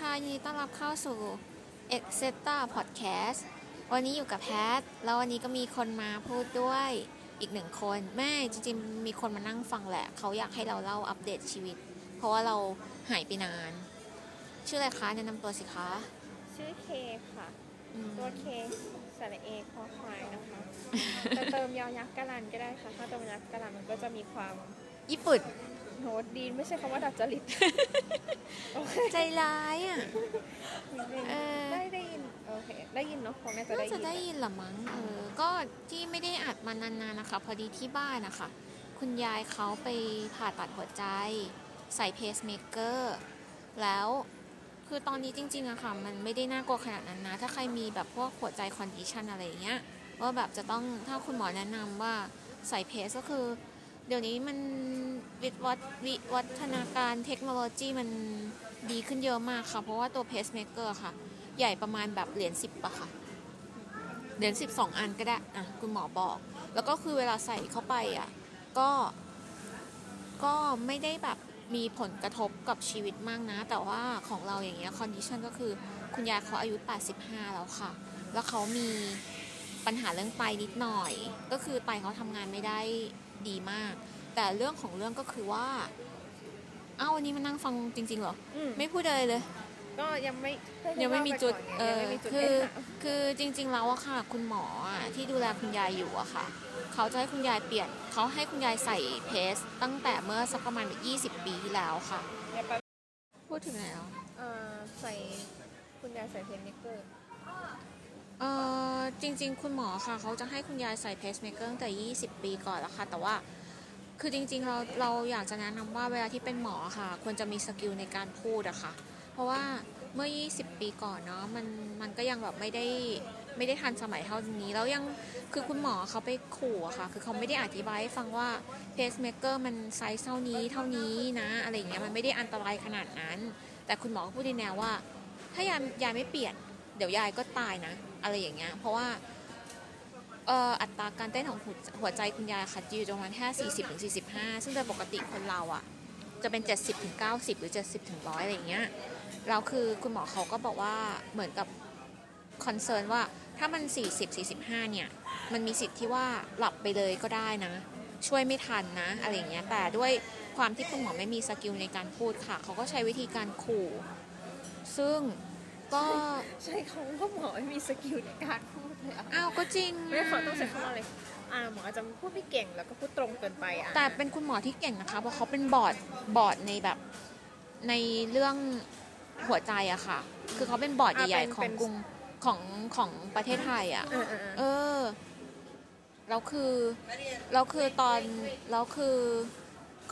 ค่ะยินดีต้อนรับเข้าสู่ e x e t a Podcast วันนี้อยู่กับแพท แล้ววันนี้ก็มีคนมาพูดด้วยอีกหนึ่งคนแม่จริงๆ มีคนมานั่งฟังแหละ เขาอยากให้เราเล่าอัปเดตชีวิต เพราะว่าเราหายไปนาน ชื่ออะไรคะแนะนำตัวสิคะ ชื่อเคค่ะ อืม ตัวเคสระเอคอควายนะคะจะเติมยอยักษ์กะลันก็ได้ค่ะ ถ้าเติมยักษ์กะลันมันก็จะมีความญี่ปุ่น โน้ตดีไม่ใช่คำว่าดัดจริตโอเคใจร้ายอะเออได้ได้ยินโอเคได้ยินเนาะคงน่าจะได้น่ายินจะได้ยินเหรอมั้งเออก็ที่ไม่ได้อัดมานานๆนะคะ พอดีที่บ้านนะคะคุณยายเขาไปผ่าตัดหัวใจ ใส่ pacemaker แล้วคือตอนนี้จริงๆอะค่ะ มันไม่ได้น่ากลัวขนาดนั้นนะ ถ้าใครมีแบบพวกหัวใจ condition อะไรอย่างเงี้ยว่าแบบจะต้องถ้าคุณหมอแนะนำว่าใส่ pace ก็คือ เดี๋ยวนี้มัน วิวัฒวิวัฒนาการเทคโนโลยีมันดีขึ้นเยอะมากค่ะ เพราะว่าตัว pacemaker ค่ะ ใหญ่ประมาณแบบเหรียญสิบอะค่ะ เหรียญสิบสองอันก็ได้ อะ คุณหมอบอก แล้วก็คือเวลาใส่เข้าไปอะ ก็ ก็ไม่ได้แบบมีผลกระทบกับชีวิตมากนะ แต่ว่าของเราอย่างเงี้ย condition ก็คือคุณยายเขาอายุ 85 แล้วค่ะ แล้วเขามีปัญหาเรื่องไตนิดหน่อย ก็คือไตเขาทำงานไม่ได้ดีมาก แต่เรื่องของเรื่องก็คือว่า เอ้าวันนี้มานั่งฟังจริงๆเหรอ อืม ไม่พูดอะไรเลย ก็ยังไม่ยังไม่มีจุด เอยังอไม่มีจุดคืให้อถามคือจริง ๆ แล้วอะค่ะ คุณหมออะที่ดูแลคุณยายอยู่อะค่ะ เขาจะให้คุณยายเปลี่ยน เขาให้คุณยายใส่เพส ตั้งแต่เมื่อสักประมาณแบบ20 ปีที่แล้วค่ะเดี๋ยวแป๊บพูดถึงไหนแล้ว เอ่อใส่คุณยายใส่ pacemakerเออจริงๆ คุณหมอค่ะ เขาจะให้คุณยายใส่ pacemaker ตั้งแต่ 20 ปีก่อนแล้วค่ะ แต่ว่า คือจริงๆเราเราอยากจะแนะนำว่าเวลาที่เป็นหมอค่ะ ควรจะมี skill ในการพูดอะค่ะ เพราะว่าเมื่อ 20 ปีก่อนเนาะมันมันก็ยังแบบไม่ได้ไม่ได้ทันสมัยเท่านี้ แล้วยังคือคุณหมอเขาไปขู่อะค่ะ คือเขาไม่ได้อธิบายให้ฟังว่าpacemaker มันไซส์เท่านี้เท่านี้นะอะไรเงี้ยมันไม่ได้อันตรายขนาดนั้น แต่คุณหมอพูดในแนวว่า ถ้ายายยายไม่เปลี่ยน เดี๋ยวยายก็ตายนะ อะไรอย่างเงี้ยเพราะว่า อัตราการเต้นของหัวใจคุณยายค่ะจะอยู่ประมาณแค่40ถึง45 ซึ่งโดยปกติคนเราอะ จะเป็น 70ถึง90 หรือ 70ถึง100 อะไรอย่างเงี้ยแล้วคือคุณหมอเขาก็บอกว่าเหมือนกับ concern ว่าถ้ามัน 40 45 เนี่ย มันมีสิทธิ์ที่ว่าหลับไปเลยก็ได้นะ ช่วยไม่ทันนะอะไรอย่างเงี้ยแต่ด้วยความที่คุณหมอไม่มี skill ในการพูดค่ะ เขาก็ใช้วิธีการขู่ ซึ่งก็ใช่เขาว่าหมอไม่มี skill ในการพูด อะอ้าวก็จริงไม่ขอต้องใช้คำว่าอะไรอ่าหมออาจจะพูดไม่เก่งแล้วก็พูดตรงเกินไปอะแต่เป็นคุณหมอที่เก่งนะคะเพราะเขาเป็น board board ในแบบในเรื่องหัวใจอะค่ะ คือเขาเป็นบอร์ดใหญ่ๆของกรุงของของประเทศไทยอะเออเออเออเออแล้วคือแล้วคือตอนแล้วคือ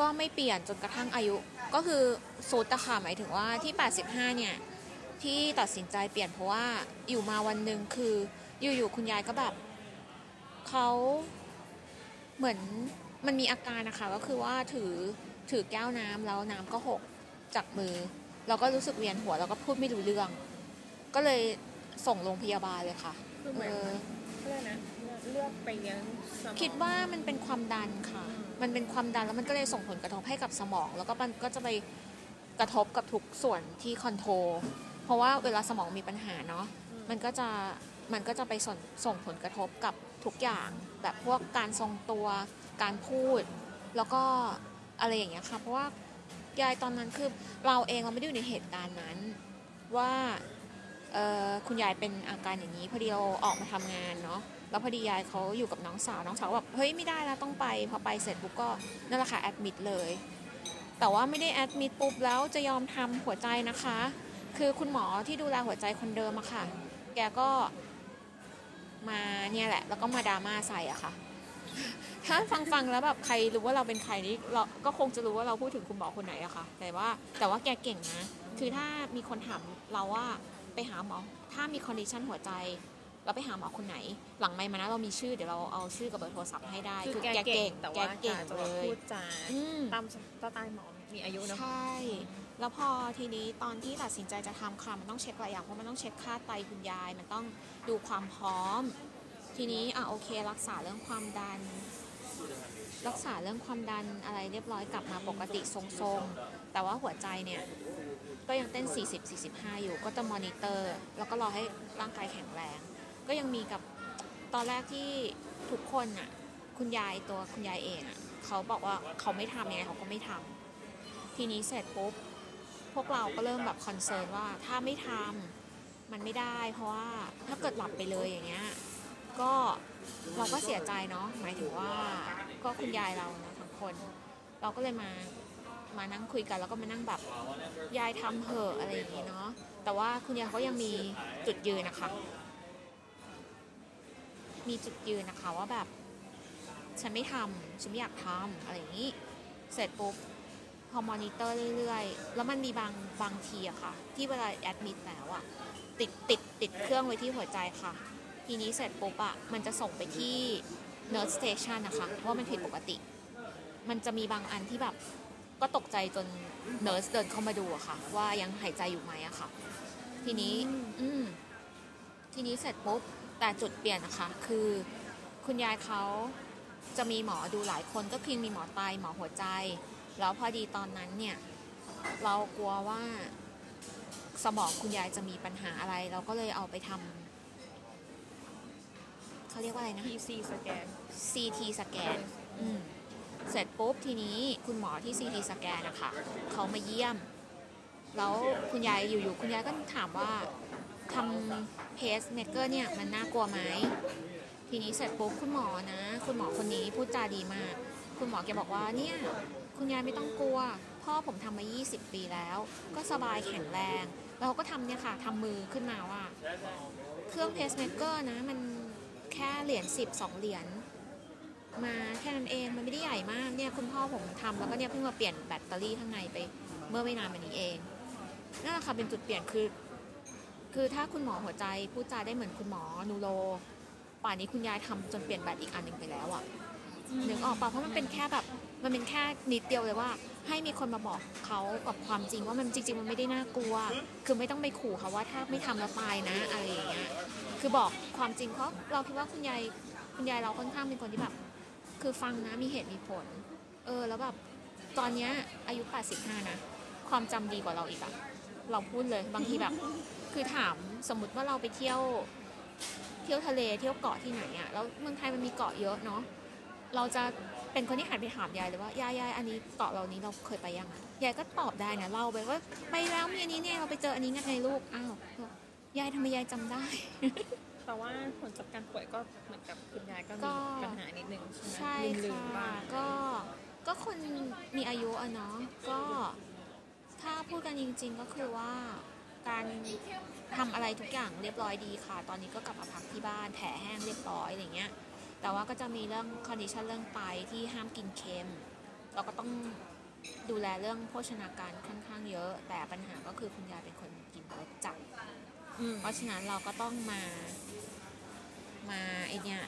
ก็ไม่เปลี่ยนจนกระทั่งอายุ ก็คือซูตะค่ะหมายถึงว่าที่ 85 เนี่ย ที่ตัดสินใจเปลี่ยนเพราะว่าอยู่มาวันหนึ่งคือ อยู่ๆคุณยายก็แบบเขาเหมือนมันมีอาการนะคะก็คือว่าถือถือแก้วน้ำแล้วน้ำก็หกจากมือ เราก็รู้สึกเวียนหัวแล้วก็พูดไม่รู้เรื่อง ก็เลยส่งโรงพยาบาลเลยค่ะคือเหมือนเออเลือกนะเลือกไปเลี้ยงสมองคิดว่ามันเป็นความดันค่ะ มันเป็นความดันแล้วมันก็เลยส่งผลกระทบให้กับสมอง แล้วก็มันก็จะไปกระทบกับทุกส่วนที่คอนโทรลเพราะว่าเวลาสมองมีปัญหาเนาะมันก็จะ มันก็จะไปส่งส่งผลกระทบกับทุกอย่าง แบบพวกการทรงตัวการพูด แล้วก็อะไรอย่างเงี้ยค่ะเพราะว่ายายตอนนั้นคือเราเองเราไม่ได้อยู่ในเหตุการณ์นั้นว่าคุณยายเป็นอาการอย่างนี้พอดีเราออกมาทำงานเนาะแล้วพอดียายเขาอยู่กับน้องสาวน้องสาวแบบเฮ้ยไม่ได้แล้วต้องไปพอไปเสร็จปุ๊บก็นั่นแหละค่ะแอดมิดเลย แต่ว่าไม่ได้แอดมิดปุ๊บแล้วจะยอมทำหัวใจนะคะ คือคุณหมอที่ดูแลหัวใจคนเดิมอะค่ะ แกก็ มาเนี่ยแหละ แล้วก็มาดราม่าใส่อะค่ะ ถ้าฟังฟังๆแล้วแบบใครรู้ว่าเราเป็นใครนี่เราก็คงจะรู้ว่าเราพูดถึงคุณหมอคนไหนอะค่ะ แต่ว่าแต่ว่าแกเก่งนะ คือถ้ามีคนถามเราว่าไปหาหมอ ถ้ามี condition หัวใจเราไปหาหมอคนไหน หลังไมค์มานะเรามีชื่อเดี๋ยวเราเอาชื่อกับเบอร์โทรศัพท์ให้ได้คือแกเก่งแต่แกว่าเก่งจะเลแบบยพูดจาอืมตามสไตล์หมอมีอายุเนาะใช่ แล้วพอทีนี้ตอนที่ตัดสินใจจะทำค่ะมันต้องเช็คหลายอย่างเพราะมันต้องเช็คค่าไตคุณยาย มันต้องดูความพร้อม ทีนี้อะโอเค รักษาเรื่องความดัน รักษาเรื่องความดันอะไรเรียบร้อยกลับมาปกติทรงๆ แต่ว่าหัวใจเนี่ยก็ยังเต้น 40-45 อยู่ ก็จะมอนิเตอร์ แล้วก็รอให้ร่างกายแข็งแรง ก็ยังมีกับตอนแรกที่ทุกคนอะคุณยายตัวคุณยายเองอะเขาบอกว่าเขาไม่ทำยังไงเขาก็ไม่ทำทีนี้เสร็จปุ๊บ พวกเราก็เริ่มแบบคอนเซิร์นว่าถ้าไม่ทำมันไม่ได้ เพราะว่าถ้าเกิดหลับไปเลยอย่างเงี้ยก็เราก็เสียใจเนาะหมายถึงว่าก็คุณยายเราเนะทั้งคน เราก็เลยมามานั่งคุยกันแล้วก็มานั่งแบบยายทำเหอะอะไรอย่างงี้เนาะแต่ว่าคุณยายเขายังมีจุดยืนนะคะ มีจุดยืนนะคะว่าแบบ ฉันไม่ทำฉันไม่อยากทำอะไรอย่างนี้ เสร็จปุ๊บ พอมอนิเตอร์เรื่อยๆ แล้วมันมีบางบางทีอะค่ะ ที่เวลาแอดมิดแล้วอะติดติดติดเครื่องไว้ที่หัวใจค่ะ ทีนี้เสร็จปุ๊บอะมันจะส่งไปที่ nurse station นะคะเพราะว่ามันผิดปกติ มันจะมีบางอันที่แบบก็ตกใจจนเน r ร์สเดินเข้ามาดูอะค่ะ ว่ายังหายใจอยู่ไหมอะค่ะ ทีนี้อืมทีนี้เสร็จปุ๊บแต่จุดเปลี่ยนนะคะ คือคุณยายเขาจะมีหมอดูหลายคนก็คือมีหมอไตหมอหัวใจ แล้วพอดีตอนนั้นเนี่ย เรากลัวว่าสมองคุณยายจะมีปัญหาอะไร เราก็เลยเอาไปทำเขาเรียกว่าอะไรนะ PC สแกน CT สแกนอืมเสร็จปุ๊บทีนี้คุณหมอที่ CT สแกนนะคะเขามาเยี่ยม แล้วคุณยายอยู่ๆคุณยายก็ถามว่าทำ pacemaker เนี่ยมันน่ากลัวไหมทีนี้เสร็จปุ๊บคุณหมอนะ คุณหมอคนนี้พูดจาดีมาก คุณหมอแกบอกว่าเนี่ย คุณยายไม่ต้องกลัว พ่อผมทำมา 20 ปีแล้ว ก็สบายแข็งแรง แล้วเขาก็ทำเนี่ยค่ะทำมือขึ้นมาว่า เครื่อง pacemaker นะ มันแค่เหรียญ10 2เหรียญมาแค่นั้นเองมันไม่ได้ใหญ่มากเนี่ยคุณพ่อผมทำแล้วก็เนี่ยเพิ่งมาเปลี่ยนแบตเตอรี่ข้างในไปเมื่อไม่นานมานี้เองนั่นแหละค่ะเป็นจุดเปลี่ยนคือ คือถ้าคุณหมอหัวใจพูดจาได้เหมือนคุณหมอนูโรป่านนี้คุณยายทำจนเปลี่ยนแบตอีกอันหนึ่งไปแล้วอะนึก ออกป่ะเพราะมันเป็นแค่แบบมันเป็นแค่นิดเดียวเลยว่า ให้มีคนมาบอกเขากับความจริงว่ามันจริง ๆ มันไม่ได้น่ากลัว คือไม่ต้องไปขู่เขาว่าถ้าไม่ทำแล้วตายนะอะไรอย่างเงี้ยคือบอกความจริงเพราะเราคิดว่าคุณยายคุณยายเราค่อนข้างเป็นคนที่แบบ คือฟังนะมีเหตุมีผล เออแล้วแบบตอนเนี้ยอายุ 85 นะ ความจำดีกว่าเราอีกอะเราพูดเลยบางทีแบบ คือถามสมมติว่าเราไปเที่ยว เที่ยวทะเลเที่ยวเกาะที่ไหนอะแล้วเมืองไทยมันมีเกาะเยอะเนาะ เราจะเป็นคนที่หันไปถามยายเลยว่ายายยายอันนี้เกาะเรานี้เราเคยไปยังอะยายก็ตอบได้นะเล่าไปว่าไปแล้วมีอันนี้เนี่ยเราไปเจออันนี้ไงลูกอ้าวยายทำไมยายจำได้ แต่ว่าผลจากการป่วยก็เหมือนกับคุณยายก็ก็มีปัญหานิดนึงใช่ไหมใช่ลืมค่ะๆบ้างก็ก็คนมีอายุอะเนาะก็ถ้าพูดกันจริง ๆ ก็คือว่าการทำอะไรทุกอย่างเรียบร้อยดีค่ะ ตอนนี้ก็กลับมาพักที่บ้านแผลแห้งเรียบร้อยอะไรเงี้ย แต่ว่าก็จะมีเรื่องคอนดิชันเรื่องไตที่ห้ามกินเค็ม เราก็ต้องดูแลเรื่องโภชนาการค่อนข้างเยอะ แต่ปัญหาก็คือคุณยายเป็นคนกินรสจัดอืมเพราะฉะนั้นเราก็ต้องมา มาไอเนี่ย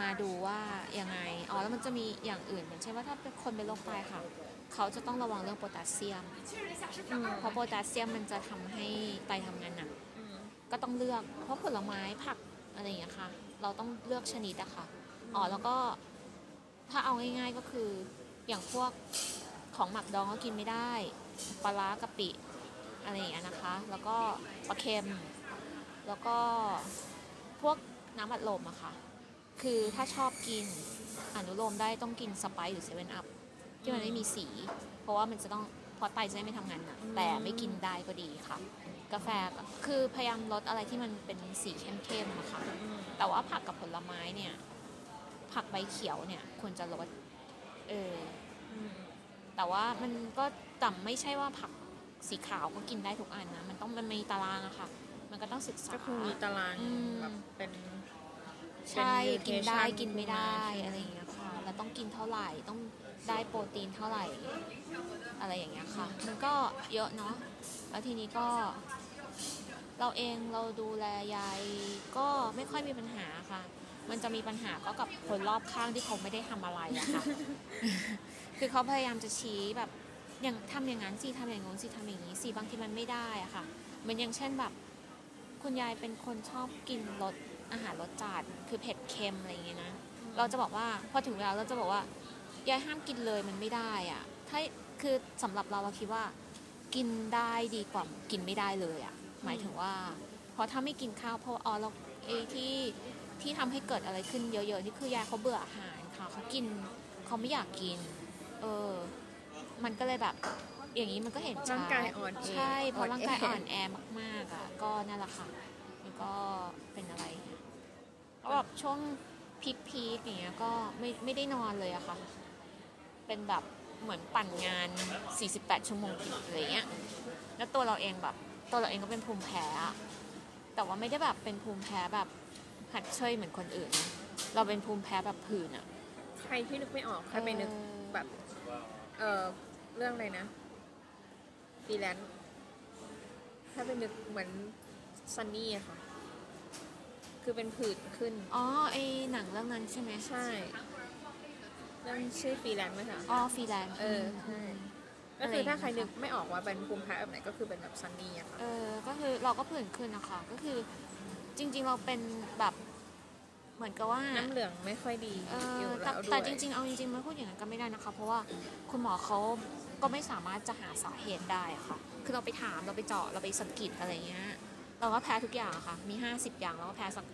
มาดูว่ายังไง อ๋อ แล้วมันจะมีอย่างอื่นอย่างเช่นว่าถ้าเป็นคนเป็นโรคไตค่ะ เขาจะต้องระวังเรื่องโพแทสเซียม เพราะโพแทสเซียมมันจะทำให้ไตทำงานหนักอืมก็ต้องเลือก เพราะผลไม้ผักอะไรอย่างเงี้ยค่ะ เราต้องเลือกชนิดอะค่ะ อ๋อแล้วก็ถ้าเอาง่ายๆก็คืออย่างพวกของหมักดองก็กินไม่ได้ปลาร้ากะปิอะไรอย่างเงี้ยนะคะ แล้วก็ปลาเค็ม แล้วก็พวกน้ำอัดลมอะค่ะ คือถ้าชอบกินอนุโลมได้ต้องกินสไปซ์หรือเซเว่นอัพที่มันไม่มีสี เพราะว่ามันจะต้องเพอไตจะได้ไม่ทำงานหนักแต่ไม่กินได้ก็ดีค่ะ กาแฟก็คือพยายามลดอะไรที่มันเป็นสีเข้มๆอะค่ะอืมแต่ว่าผักกับผลไม้เนี่ย ผักใบเขียวเนี่ยควรจะลด เอออืมแต่ว่ามันก็แต่ไม่ใช่ว่าผักสีขาวก็กินได้ทุกอันนะ มันต้องมันมีตารางอะค่ะ มันก็ต้องศึกษา ก็คือมีตารางอืมแบบเป็นใช่เป็นกินได้ nutrition กินไม่ได้ขึ้นมาอะไรอย่างเงี้ยค่ะ แล้วต้องกินเท่าไหร่ ต้องได้โปรตีนเท่าไหร่ อะไรอย่างเงี้ยค่ะ มันก็เยอะเนาะ แล้วทีนี้ก็ เราเองเราดูแลยายก็ไม่ค่อยมีปัญหาค่ะ มันจะมีปัญหาก็กับคนรอบข้างที่เขาไม่ได้ทำอะไรอะค่ะ คือเขาพยายามจะชี้แบบอย่างทำอย่างนั้นสิทำอย่างงู้นสิทำอย่างนี้สิบางทีมันไม่ได้อะค่ะเหมือนอย่างเช่นแบบ คุณยายเป็นคนชอบกินรสอาหารรสจัดคือเผ็ดเค็มอะไรอย่างเงี้ยนะเราจะบอกว่าพอถึงเวลาเราจะบอกว่ายายห้ามกินเลยมันไม่ได้อะถ้าคือสำหรับเราเราคิดว่า กินได้ดีกว่ากินไม่ได้เลยอะ่ะหมายถึงว่าเพราะถ้าไม่กินข้าวเพราะว่าอ๋อเราไอ้ที่ ที่ทำให้เกิดอะไรขึ้นเยอะๆนี่คือยายเขาเบื่ออาหารค่ะเขากินเขาไม่อยากกิน เออ มันก็เลยแบบ อย่างนี้มันก็เห็นชัดร่างกายอ่อนแอใช่เพราะอ่อนแอร่างกายอ่อนแอมากๆอะก็นั่นแหละค่ะมันก็เป็นอะไรก็แบบช่วงพีคพีคอย่างเงี้ยก็ไม่ไม่ได้นอนเลยอะค่ะ เป็นแบบเหมือนปั่นงาน 48 ชั่วโมงติดอะไรเงี้ย แล้วตัวเราเองแบบ ตัวเราเองก็เป็นภูมิแพ้อะแต่ว่าไม่ได้แบบเป็นภูมิแพ้แบบ ฮัดเช้ยเหมือนคนอื่นนะเราเป็นภูมิแพ้แบบผื่นอะใครที่นึกไม่ออกใครไปนึกแบบ เออเรื่องอะไรนะฟรีแลนซ์ถ้าไปนึกเหมือนซันนี่อะค่ะ คือเป็นผื่นขึ้น อ๋อไอหนังเรื่องนั้นใช่ไหมใช่เรื่องชื่อฟรีแลนซ์ไหมคะอ๋อฟรีแลนซ์เออใช่ก็คือถ้าใครนึกไม่ออกว่าเป็นภูมิแพ้แบบไหนก็คือเป็นแบบซันนี่อะค่ะ เออ ก็คือเราก็ผื่นขึ้นนะคะ ก็คือ จริง ๆ เราเป็นแบบเหมือนกับว่าน้ำเหลืองไม่ค่อยดีเออยู่อแล้แต่วด้วยแต่จริง ๆ เอาจริงๆไม่พูดอย่างนั้นก็ไม่ได้นะคะ เพราะว่าคุณหมอเขาก็ไม่สามารถจะหาสาเหตุได้อะค่ะ คือเราไปถามเราไปเจาะเราไปสะกิดอะไรเงี้ย เราก็แพ้ทุกอย่างอะค่ะ มี 50 อย่างเราก็แพ้สัก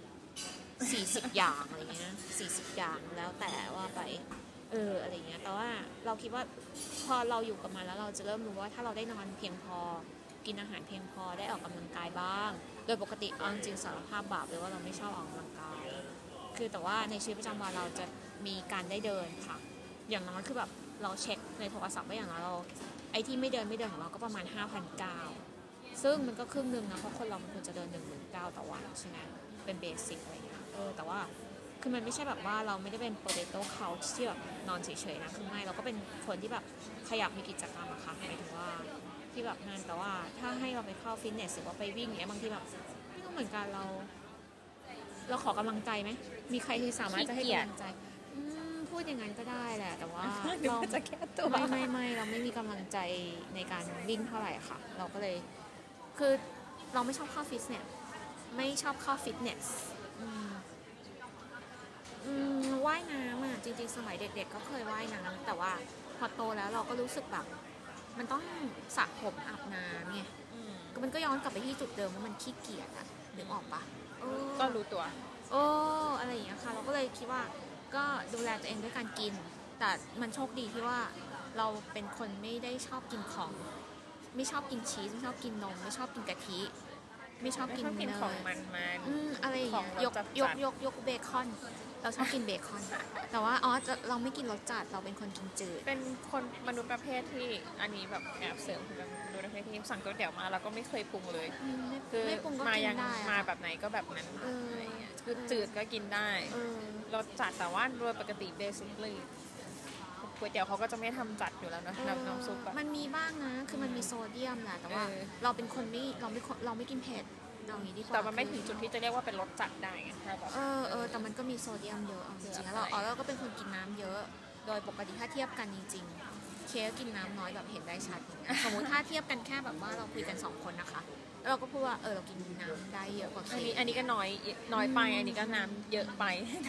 40อย่างอะไรเงี้ย40อย่างแล้วแต่ว่าไป เอออะไรเงี้ย แต่ว่าเราคิดว่าพอเราอยู่กับมันแล้วเราจะเริ่มรู้ว่าถ้าเราได้นอนเพียงพอ กินอาหารเพียงพอได้ออกกำลังกายบ้าง โดยปกติเอาจริงสารภาพบาปเลยว่าเราไม่ชอบออกกำลังกายคือแต่ว่าในชีวิตประจำวันเราจะมีการได้เดินค่ะ อย่างน้อยคือแบบเราเช็คในโทรศัพท์ว่าอย่างน้อยเราไอ้ที่ไม่เดินไม่เดินของเราก็ประมาณ 5,009ซึ่งมันก็ครึ่งหนึ่งนะเพราะคนเรามันควรจะเดิน 1 9 0 0 0ต่อวันใช่ไหมเป็นเบสิกอะไรเงี้ยเออแต่ว่าคือมันไม่ใช่แบบว่าเราไม่ได้เป็นโปเตโต้เคาที่แบบนอนเฉยๆนะคือไม่เราก็เป็นคนที่แบบขยับมีกิจกรรมอะค่ะหมายถึงว่า ที่แบบนั่นแต่ว่าถ้าให้เราไปเข้าฟิตเนสหรือว่าไปวิ่งเนี้ยบางทีแบบไม่รู้เหมือนกันเรา เราขอกำลังใจไหมมีใครที่สามารถจะให้กำลังใจอืมพูดอย่างนั้นก็ได้แหละ แต่ว่านึกเราว่าจะแก้ตัวไม่ไม่ไม่เราไม่มีกำลังใจในการวิ่งเท่าไหร่ค่ะ เราก็เลยคือเราไม่ชอบเข้าฟิตเนสไม่ชอบเข้าฟิตเนสอืมอืมว่ายน้ำอะจริง ๆ สมัยเด็ก ๆ ก็เคยว่ายน้ำแต่ว่าพอโตแล้วเราก็รู้สึกแบบ มันต้องสระผมอาบน้ำไงอืมมันก็ย้อนกลับไปที่จุดเดิมว่ามันขี้เกียจอะนึกออกปะเออก็รู้ตัว โอ้อะไรอย่างเงี้ยค่ะ เราก็เลยคิดว่าก็ดูแลตัวเองด้วยการกิน แต่มันโชคดีที่ว่าเราเป็นคนไม่ได้ชอบกินของ ไม่ชอบกินชีสไม่ชอบกินนม ไม่ชอบกินกะทิ ไม่ชอบไม่กินชอบกินเนของยมันมันอืมอะไรอย่างเงี้ยของยรกสจัดยกยกยกเบคอน เราชอบกินเบคอน แต่ว่าอ๋อจะเราไม่กินรสจัดเราเป็นคนกินจืด เป็นคนมนุษย์ประเภทที่อันนี้แบบแอบเสริมคือมนุษย์ประเภทที่สั่งก๋วยเตี๋ยวมาแล้วก็ไม่เคยปรุงเลยอืมไม่คือไม่ปรุงก็มากิยันได้อะมาแบบไหนก็แบบนั้นเออออะไรเงี้ยคือจืดก็กินได้เออรสจัดแต่ว่าโดยปกติเบสิคเลยก๋วยเตี๋ยวเขาก็จะไม่ทำจัดอยู่แล้วนะน้ำน้ำซุปอะมันมีบ้างนะ คือมันมีโซเดียมแหละแต่ว่าเออเราเป็นคนไม่เราไม่คนเราไม่กินเผ็ด เอาอย่างนี้ดีกว่าแต่มันไม่ถึงจุดที่จะเรียกว่าเป็นรสจัดได้ไงถ้าแบบเออเออแต่มันก็มีโซเดียมเยอะเอาจริงๆแล้วเราเยอะไปอ๋อเราก็เป็นคนกินน้ำเยอะ โดยปกติถ้าเทียบกันจริง ๆ เคสกินน้ำน้อยแบบเห็นได้ชัดอย่างเงี้ยสมมติถ้าเทียบกันแค่แบบว่าเราคุยกันสองคนนะคะแล้วเราก็พูดว่าเออเรากินน้ำได้เยอะกว่าเคอันนี้สอันนี้ก็น้อยน้อยไปอันนี้ก็น้ำเยอะไป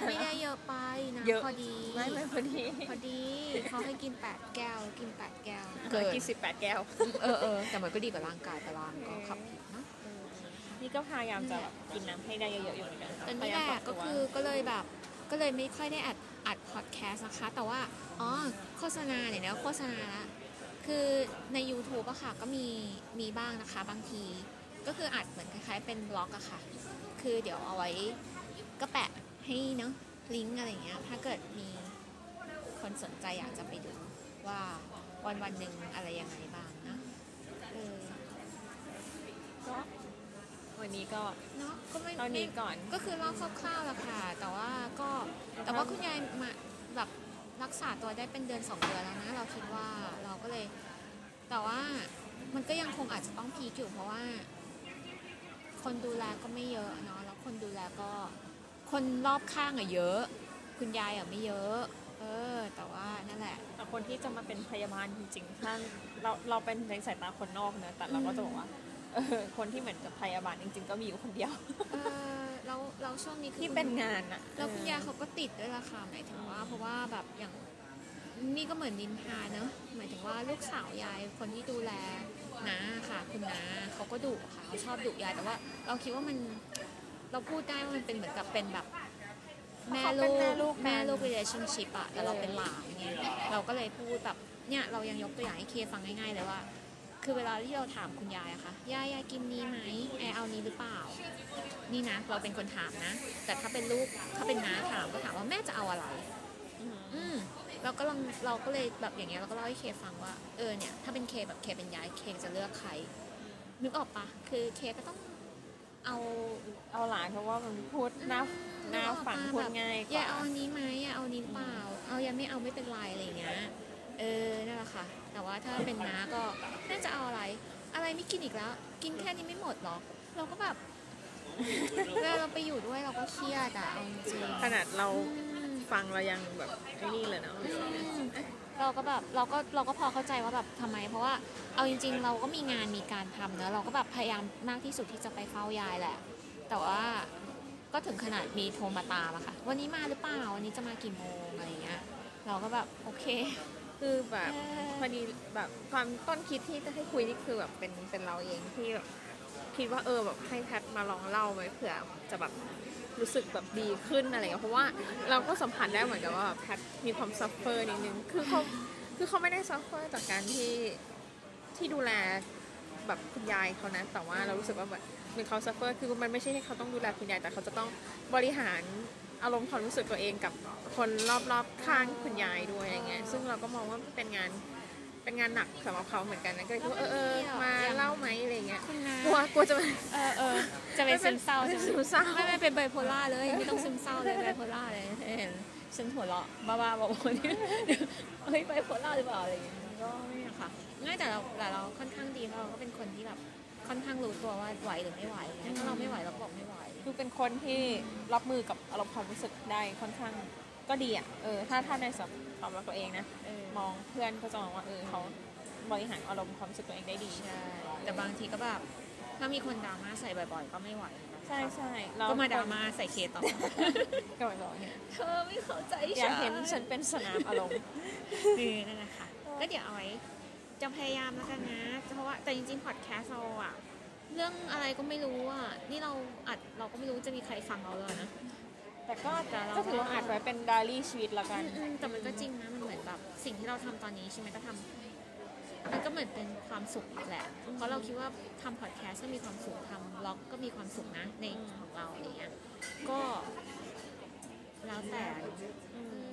ไม่ได้เยอะไปนะเยอะพอดีไม่ไม่พอดีพอดีเขาให้กินแปดแก้วกินแปดแก้วเกินกินสิบแปดแก้วเออเออแต่มันก็ดีกับร่างกายแต่ร่างก็ขับพิษเนอะนี่ ก็พยายามจะแบบกินน้ำให้ได้เยอะๆอยู่เหมือนกันแต่นี่แหละก็คือก็เลยแบบก็เลยไม่ค่อยได้อัดอัดพอดแคสต์นะคะ แต่ว่า อ๋อ โฆษณาเนี่ยนะโฆษณาละคือใน YouTube อะค่ะ ก็มีมีบ้างนะคะบางที ก็คืออัดเหมือนคล้ายๆ เป็นบล็อกอะค่ะ คือเดี๋ยวเอาไว้ก็แปะให้เนาะลิงก์อะไรอย่างเงี้ย ถ้าเกิดมีคนสนใจอยากจะไปดูว่าวันวันๆหนึ่งอะไรยังไงบ้างนะ เออก็ วันนี้ก็เนาะก็ไม่เท่านี้ก่อน ก็คือเล่าคร่าวๆแหละค่ะ แต่ว่าก็แต่ว่าคุณยายมาแบบรักษาตัวได้เป็นเดือนสองเดือนแล้วนะ เราคิดว่าเราก็เลย แต่ว่ามันก็ยังคงอาจจะต้องพีคอยู่เพราะว่า คนดูแลก็ไม่เยอะเนาะแล้วคนดูแลก็ คนรอบข้างอะเยอะ คุณยายอะไม่เยอะ เออ แต่ว่านั่นแหละแต่คนที่จะมาเป็นพยาบาลจริงๆถ้าเราเราเป็นในสายตาคนนอกเนอะแต่เราก็จะบอกว่าเออ คนที่เหมือนกับพยาบาลจริง ๆ ก็มีอยู่คนเดียวเออแล้วแล้วช่วงนี้คือที่เป็นงานอะแล้วคุณยายเขาก็ติดด้วยล่ะค่ะหมายถึงว่า เพราะว่าแบบอย่างนี่ก็เหมือนนินทาเนอะหมายถึงว่าลูกสาวยายคนที่ดูแลน้าค่ะ คุณน้าเขาก็ดุค่ะเขาชอบดุยายแต่ว่า เราคิดว่ามันเราพูดได้ว่ามันเป็นเหมือนกับเป็นแบบแม่เขาเป็ลูนกแม่ลูกแม่กันลูก relationship อะแต่เราเป็นหลานไงเราก็เลยพูดแบบเนี่ยเรายังยกตัวอย่างให้เคฟังง่าย ๆ เลยว่า คือเวลาที่เราถามคุณยายอะค่ะยายยายกินนี้ไหมแอร์เอานี้หรือเปล่า นี่นะ เราเป็นคนถามนะ แต่ถ้าเป็นลูกถ้าเป็นน้าถามก็ถามว่าแม่จะเอาอะไรอืมเราก็ลองเราก็เลยแบบอย่างเงี้ยเราก็เล่าให้เคฟังว่าเออเนี่ยถ้าเป็นเคแบบเคเป็นยายเคจะเลือกใครนึกออกปะคือเคก็ต้องเอาเอาหลานเพราะว่ามันพูดหน้าหน้าฝังพูดง่ายกยายว่าเอาอันนี้ไหมยายเอาอันนี้หรือเปล่า เอายายไม่เอาไม่เป็นไรอะไรอย่างเงี้ย เออนั่นแหละค่ะ แต่ว่าถ้าเป็นน้าก็น่าจะเอาอะไร อะไรไม่กินอีกแล้ว กินแค่นี้ไม่หมดหรอก เราก็แบบเวลาเราไปอยู่ด้วยเราก็เครียดอะเอาจริงๆ ขนาดเราอืมฟังเรายังแบบไอ้นี่เลยเนาะ เราก็แบบเราก็เราก็พอเข้าใจว่าแบบทำไม เพราะว่าเอาจริง ๆ เราก็มีงานมีการทำเนอะเราก็แบบพยายามมากที่สุดที่จะไปเฝ้ายายแหละ แต่ว่าก็ถึงขนาดมีโทรมาตามอะค่ะ วันนี้มาหรือเปล่าวันนี้จะมากี่โมงอะไรเงี้ย เราก็แบบโอเค คือแบบพอดีแบบความต้นคิดที่จะให้คุยนี่คือแบบเป็นเป็นเราเองที่แบบคิดว่าเออแบบให้แพทมาลองเล่าไว้เผื่อจะแบบรู้สึกแบบดีขึ้นอะไรเงี้ยเพราะว่าเราก็สัมผัสได้เหมือนกับว่าแพทมีความ suffer นิดนึงคือเขาคือเขาไม่ได้ suffer จากการที่ที่ดูแลแบบคุณยายเขานะแต่ว่าเรารู้สึกว่าแบบเหมือนเขา suffer คือมันไม่ใช่แค่เขาต้องดูแลคุณยายแต่เขาจะต้องบริหาร อารมณ์ความรู้สึกตัวเองกับคนรอบๆข้างคุณยายด้วยอะไรเงี้ยซึ่งเราก็มองว่าเป็นงานเป็นงานหนักสำหรับเขาเหมือนกันนะก็เลยคิดว่าเออเออมาเล่าไหมอะไรเงี้ยคุณน้ากลัวกลัวจะเออเออจะเป็นซึมเศร้าไม่ใช่เป็นไหมซึมเศร้าไม่ไม่เป็นไบโพลาร์เลยไม่ต้องซึมเศร้าเลยไบโพลาร์เลยเห็นฉันหัวเราะบ้าๆบอกว่าเนี่ยเฮ้ยไบโพล่าหรือเปล่าอะไรอย่างเงี้ยก็ไม่อะค่ะง่ายแต่เราแต่เราค่อนข้างดีเพราะเราก็เป็นคนที่แบบค่อนข้างรู้ตัวว่าไหวหรือไม่ไหวอะไรเงี้ยถ้าเราไม่ไหว เราก็บอกไม่ไหวคือเป็นคนที่รับมือกับอารมณ์ความรู้สึกได้ค่อนข้างก็ดีอะ เออ ถ้าถ้าในสำหรับความรักตัวเองนะเออมองเพื่อนก็จะมองว่าเออเขาบริหารอารมณ์ความรู้สึกตัวเองได้ดีใช่แต่บางทีก็แบบถ้ามีคนดราม่าใส่บ่อยๆ ก็ไม่ไหวเหมือนกันใช่ใช่ก็มาดราม่าใส่เคต่อก็เหมือนบอกเนี่ยเธอไม่เข้าใจอย่าเห็นฉันเป็นสนามอารมณ์นี่นั่นแหละค่ะก็เดี๋ยวเอาไว้จะพยายามแล้วกันนะเพราะว่าแต่จริงๆพอดแคสต์เราอะ เรื่องอะไรก็ไม่รู้อะนี่เราอัดเราก็ไม่รู้จะมีใครฟังเราเลยนะ แต่ก็แต่เราก็ถือว่าอัดไว้เป็นไดอารี่ชีวิตละกันอืมแต่มันก็จริงนะมันเหมือนแบบสิ่งที่เราทำตอนนี้ใช่ไหมก็ทำมันก็เหมือนเป็นความสุขแหละ เพราะเราคิดว่าทำพอดแคสต์ก็มีความสุขทำบล็อกก็มีความสุขนะในของเราอะไรเงี้ย ก็แล้วแต่อืม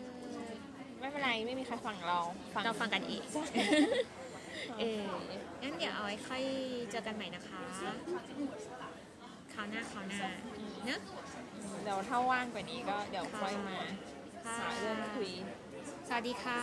ไม่เป็นไรไม่มีใครฟังเรา เราฟังกันเอง เอองั้นเดี๋ยวเอาไว้ค่อยเจอกันใหม่นะคะคราวหน้าคราวหน้าเนอะเดี๋ยวถ้าว่างกว่านี้ก็เดี๋ยวค่อยมาค่ะหาเรื่องคุย สวัสดีค่ะ